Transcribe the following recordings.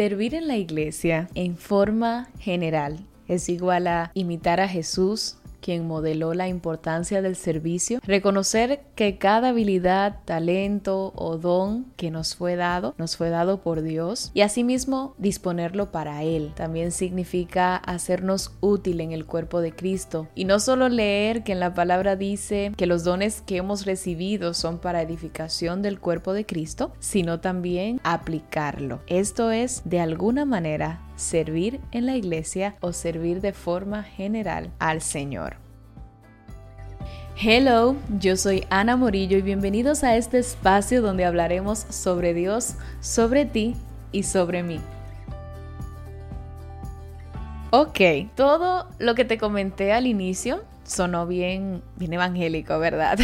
Servir en la iglesia en forma general es igual a imitar a Jesús, quien modeló la importancia del servicio, reconocer que cada habilidad, talento o don que nos fue dado, nos fue dado por Dios y asimismo disponerlo para Él. También significa hacernos útil en el cuerpo de Cristo y no solo leer que en la palabra dice que los dones que hemos recibido son para edificación del cuerpo de Cristo, sino también aplicarlo. Esto es de alguna manera servir en la iglesia o servir de forma general al Señor. Hello, yo soy Ana Morillo y bienvenidos a este espacio donde hablaremos sobre Dios, sobre ti y sobre mí. Ok, todo lo que te comenté al inicio sonó bien, bien evangélico, ¿verdad?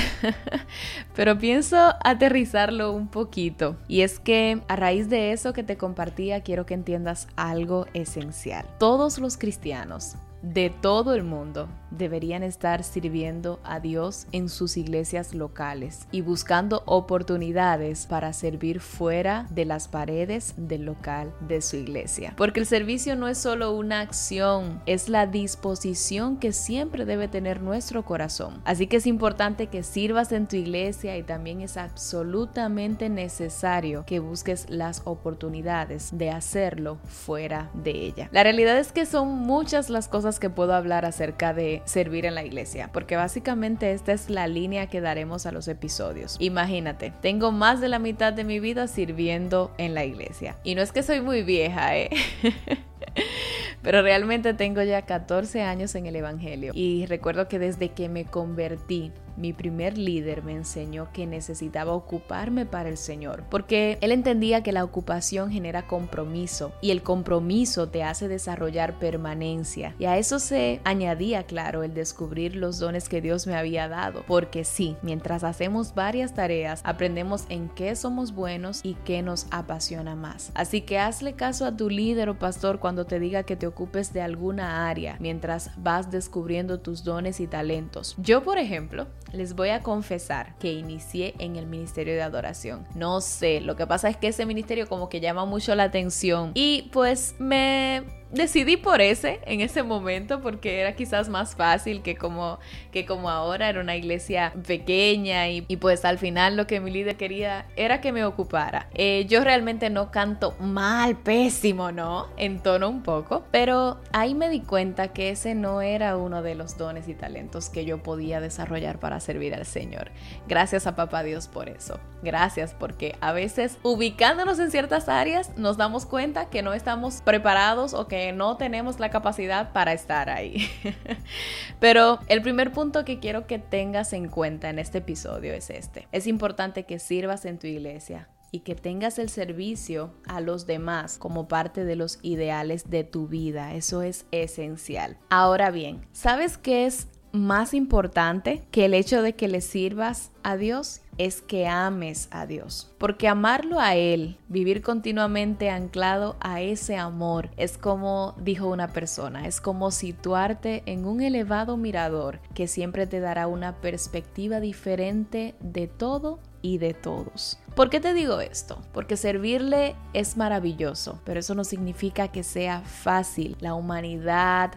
Pero pienso aterrizarlo un poquito. Y es que a raíz de eso que te compartía, quiero que entiendas algo esencial. Todos los cristianos de todo el mundo deberían estar sirviendo a Dios en sus iglesias locales y buscando oportunidades para servir fuera de las paredes del local de su iglesia. Porque el servicio no es solo una acción, es la disposición que siempre debe tener nuestro corazón. Así que es importante que sirvas en tu iglesia y también es absolutamente necesario que busques las oportunidades de hacerlo fuera de ella. La realidad es que son muchas las cosas que puedo hablar acerca de servir en la iglesia, porque básicamente esta es la línea que daremos a los episodios. Imagínate, tengo más de la mitad de mi vida sirviendo en la iglesia. Y no es que soy muy vieja, ¿eh? Pero realmente tengo ya 14 años en el Evangelio y recuerdo que desde que me convertí mi primer líder me enseñó que necesitaba ocuparme para el Señor, porque él entendía que la ocupación genera compromiso y el compromiso te hace desarrollar permanencia. Y a eso se añadía, claro, el descubrir los dones que Dios me había dado, porque sí, mientras hacemos varias tareas, aprendemos en qué somos buenos y qué nos apasiona más. Así que hazle caso a tu líder o pastor cuando te diga que te ocupes de alguna área mientras vas descubriendo tus dones y talentos. Yo, por ejemplo, les voy a confesar que inicié en el ministerio de adoración. No sé, lo que pasa es que ese ministerio como que llama mucho la atención y pues me decidí por ese en ese momento porque era quizás más fácil que como, que como ahora era una iglesia pequeña y, pues al final lo que mi líder quería era que me ocupara. Eh, yo realmente no canto mal, pésimo, ¿no? En tono un poco, pero ahí me di cuenta que ese no era uno de los dones y talentos que yo podía desarrollar para servir al Señor. Gracias a papá Dios por eso. Gracias porque a veces ubicándonos en ciertas áreas nos damos cuenta que no estamos preparados o que no tenemos la capacidad para estar ahí. Pero el primer punto que quiero que tengas en cuenta en este episodio es este. Es importante que sirvas en tu iglesia y que tengas el servicio a los demás como parte de los ideales de tu vida. Eso es esencial. Ahora bien, ¿sabes qué es más importante que el hecho de que le sirvas a Dios? Es que ames a Dios. Porque amarlo a Él, vivir continuamente anclado a ese amor, es como dijo una persona, es como situarte en un elevado mirador que siempre te dará una perspectiva diferente de todo y de todos. ¿Por qué te digo esto? Porque servirle es maravilloso, pero eso no significa que sea fácil. La humanidad,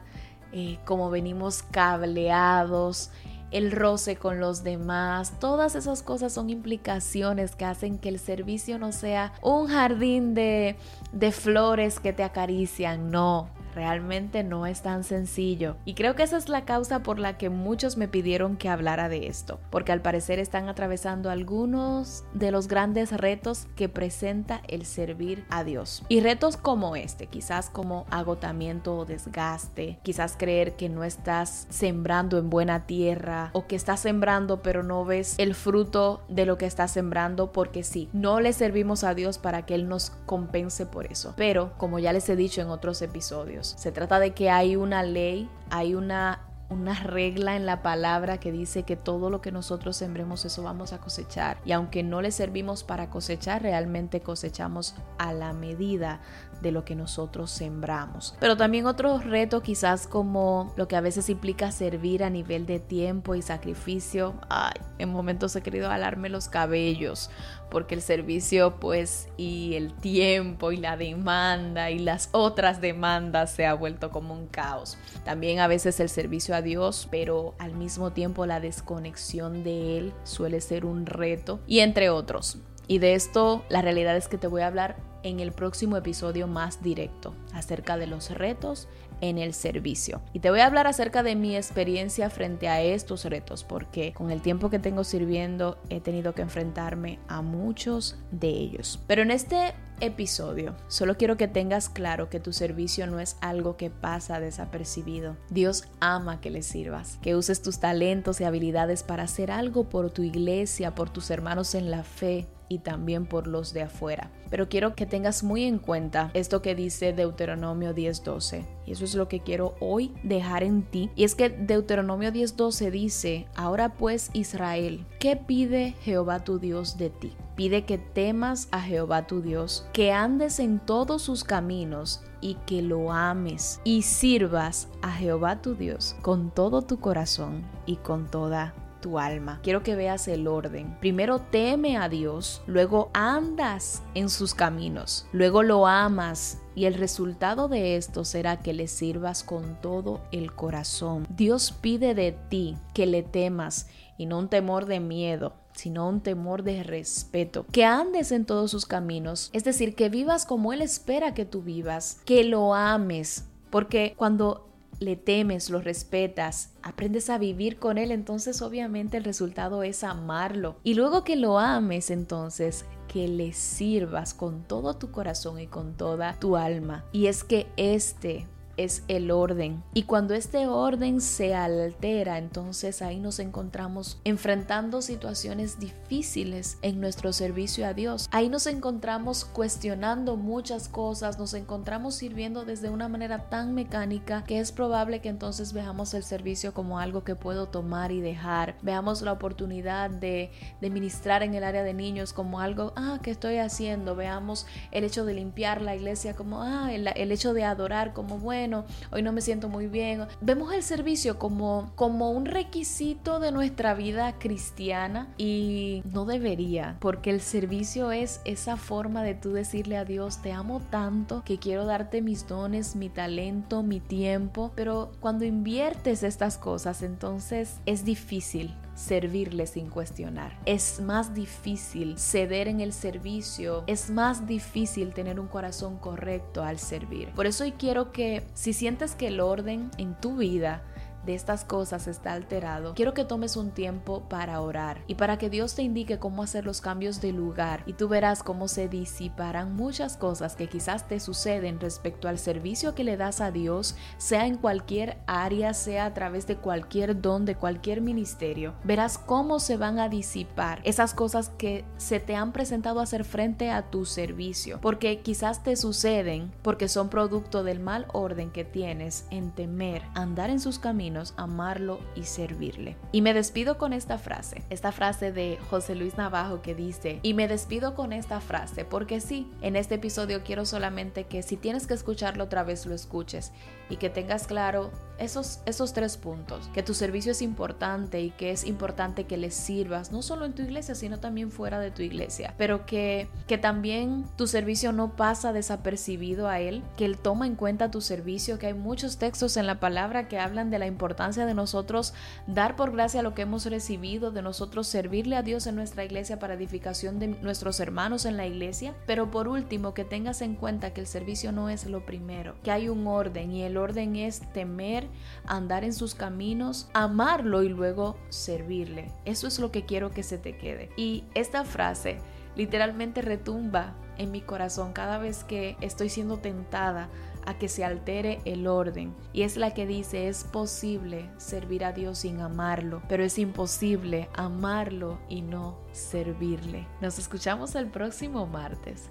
eh, como venimos cableados, el roce con los demás, todas esas cosas son implicaciones que hacen que el servicio no sea un jardín de, de flores que te acarician, no, realmente no es tan sencillo. Y creo que esa es la causa por la que muchos me pidieron que hablara de esto, porque al parecer están atravesando algunos de los grandes retos que presenta el servir a Dios. Y retos como este, quizás como agotamiento o desgaste, quizás creer que no estás sembrando en buena tierra o que estás sembrando pero no ves el fruto de lo que estás sembrando porque sí, no le servimos a Dios para que Él nos compense por eso. Pero como ya les he dicho en otros episodios, se trata de que hay una ley, hay una una regla en la palabra que dice que todo lo que nosotros sembremos eso vamos a cosechar. Y aunque no le servimos para cosechar realmente cosechamos a la medida de lo que nosotros sembramos. Pero también otro reto quizás como lo que a veces implica servir a nivel de tiempo y sacrificio. Ay en momentos he querido alarme los cabellos porque el servicio pues y el tiempo y la demanda y las otras demandas se ha vuelto como un caos. También a veces el servicio a Dios, pero al mismo tiempo la desconexión de Él suele ser un reto y entre otros. Y de esto la realidad es que te voy a hablar en el próximo episodio más directo acerca de los retos en el servicio. Y te voy a hablar acerca de mi experiencia frente a estos retos, porque con el tiempo que tengo sirviendo he tenido que enfrentarme a muchos de ellos. Pero en este episodio solo quiero que tengas claro que tu servicio no es algo que pasa desapercibido. Dios ama que le sirvas, que uses tus talentos y habilidades para hacer algo por tu iglesia, por tus hermanos en la fe, y también por los de afuera. Pero quiero que tengas muy en cuenta esto que dice Deuteronomio 10:12. Y eso es lo que quiero hoy dejar en ti. Y es que Deuteronomio 10:12 dice, ahora pues Israel, ¿qué pide Jehová tu Dios de ti? Pide que temas a Jehová tu Dios, que andes en todos sus caminos y que lo ames y sirvas a Jehová tu Dios con todo tu corazón y con toda tu alma. Quiero que veas el orden. Primero teme a Dios, luego andas en sus caminos, luego lo amas y el resultado de esto será que le sirvas con todo el corazón. Dios pide de ti que le temas y no un temor de miedo, sino un temor de respeto, que andes en todos sus caminos, es decir, que vivas como Él espera que tú vivas, que lo ames, porque cuando le temes, lo respetas, aprendes a vivir con él, entonces obviamente el resultado es amarlo. Y luego que lo ames, entonces que le sirvas con todo tu corazón y con toda tu alma. Y es que este es el orden. Y cuando este orden se altera, entonces ahí nos encontramos enfrentando situaciones difíciles en nuestro servicio a Dios. Ahí nos encontramos cuestionando muchas cosas, nos encontramos sirviendo desde una manera tan mecánica que es probable que entonces veamos el servicio como algo que puedo tomar y dejar. Veamos la oportunidad de, de ministrar en el área de niños como algo, ah, que estoy haciendo? Veamos el hecho de limpiar la iglesia como, ah, el, el hecho de adorar como, bueno, hoy no me siento muy bien. Vemos el servicio como, como un requisito de nuestra vida cristiana y no debería, porque el servicio es esa forma de tú decirle a Dios, te amo tanto que quiero darte mis dones, mi talento, mi tiempo, pero cuando inviertes estas cosas, entonces es difícil servirle sin cuestionar. Es más difícil ceder en el servicio, es más difícil tener un corazón correcto al servir. Por eso hoy quiero que si sientes que el orden en tu vida de estas cosas está alterado, quiero que tomes un tiempo para orar y para que Dios te indique cómo hacer los cambios de lugar y tú verás cómo se disiparán muchas cosas que quizás te suceden respecto al servicio que le das a Dios, sea en cualquier área, sea a través de cualquier don, de cualquier ministerio. Verás cómo se van a disipar esas cosas que se te han presentado a hacer frente a tu servicio, porque quizás te suceden porque son producto del mal orden que tienes en temer andar en sus caminos amarlo y servirle. Y me despido con esta frase, esta frase de José Luis Navajo que dice, y me despido con esta frase, porque sí, en este episodio quiero solamente que si tienes que escucharlo otra vez, lo escuches y que tengas claro esos, esos tres puntos, que tu servicio es importante y que es importante que le sirvas, no solo en tu iglesia, sino también fuera de tu iglesia, pero que, que también tu servicio no pasa desapercibido a Él, que Él toma en cuenta tu servicio, que hay muchos textos en la palabra que hablan de la importancia de nosotros dar por gracia lo que hemos recibido, de nosotros servirle a Dios en nuestra iglesia para edificación de nuestros hermanos en la iglesia, pero por último que tengas en cuenta que el servicio no es lo primero, que hay un orden y el orden es temer, andar en sus caminos, amarlo y luego servirle. Eso es lo que quiero que se te quede. Y esta frase literalmente retumba en mi corazón cada vez que estoy siendo tentada a que se altere el orden. Y es la que dice, es posible servir a Dios sin amarlo, pero es imposible amarlo y no servirle. Nos escuchamos el próximo martes.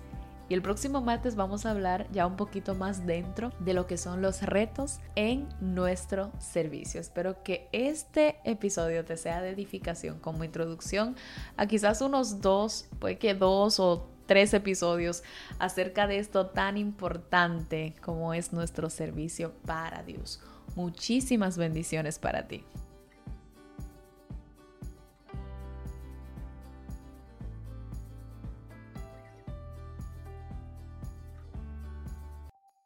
Y el próximo martes vamos a hablar ya un poquito más dentro de lo que son los retos en nuestro servicio. Espero que este episodio te sea de edificación como introducción a quizás unos dos, puede que dos o tres episodios acerca de esto tan importante como es nuestro servicio para Dios. Muchísimas bendiciones para ti.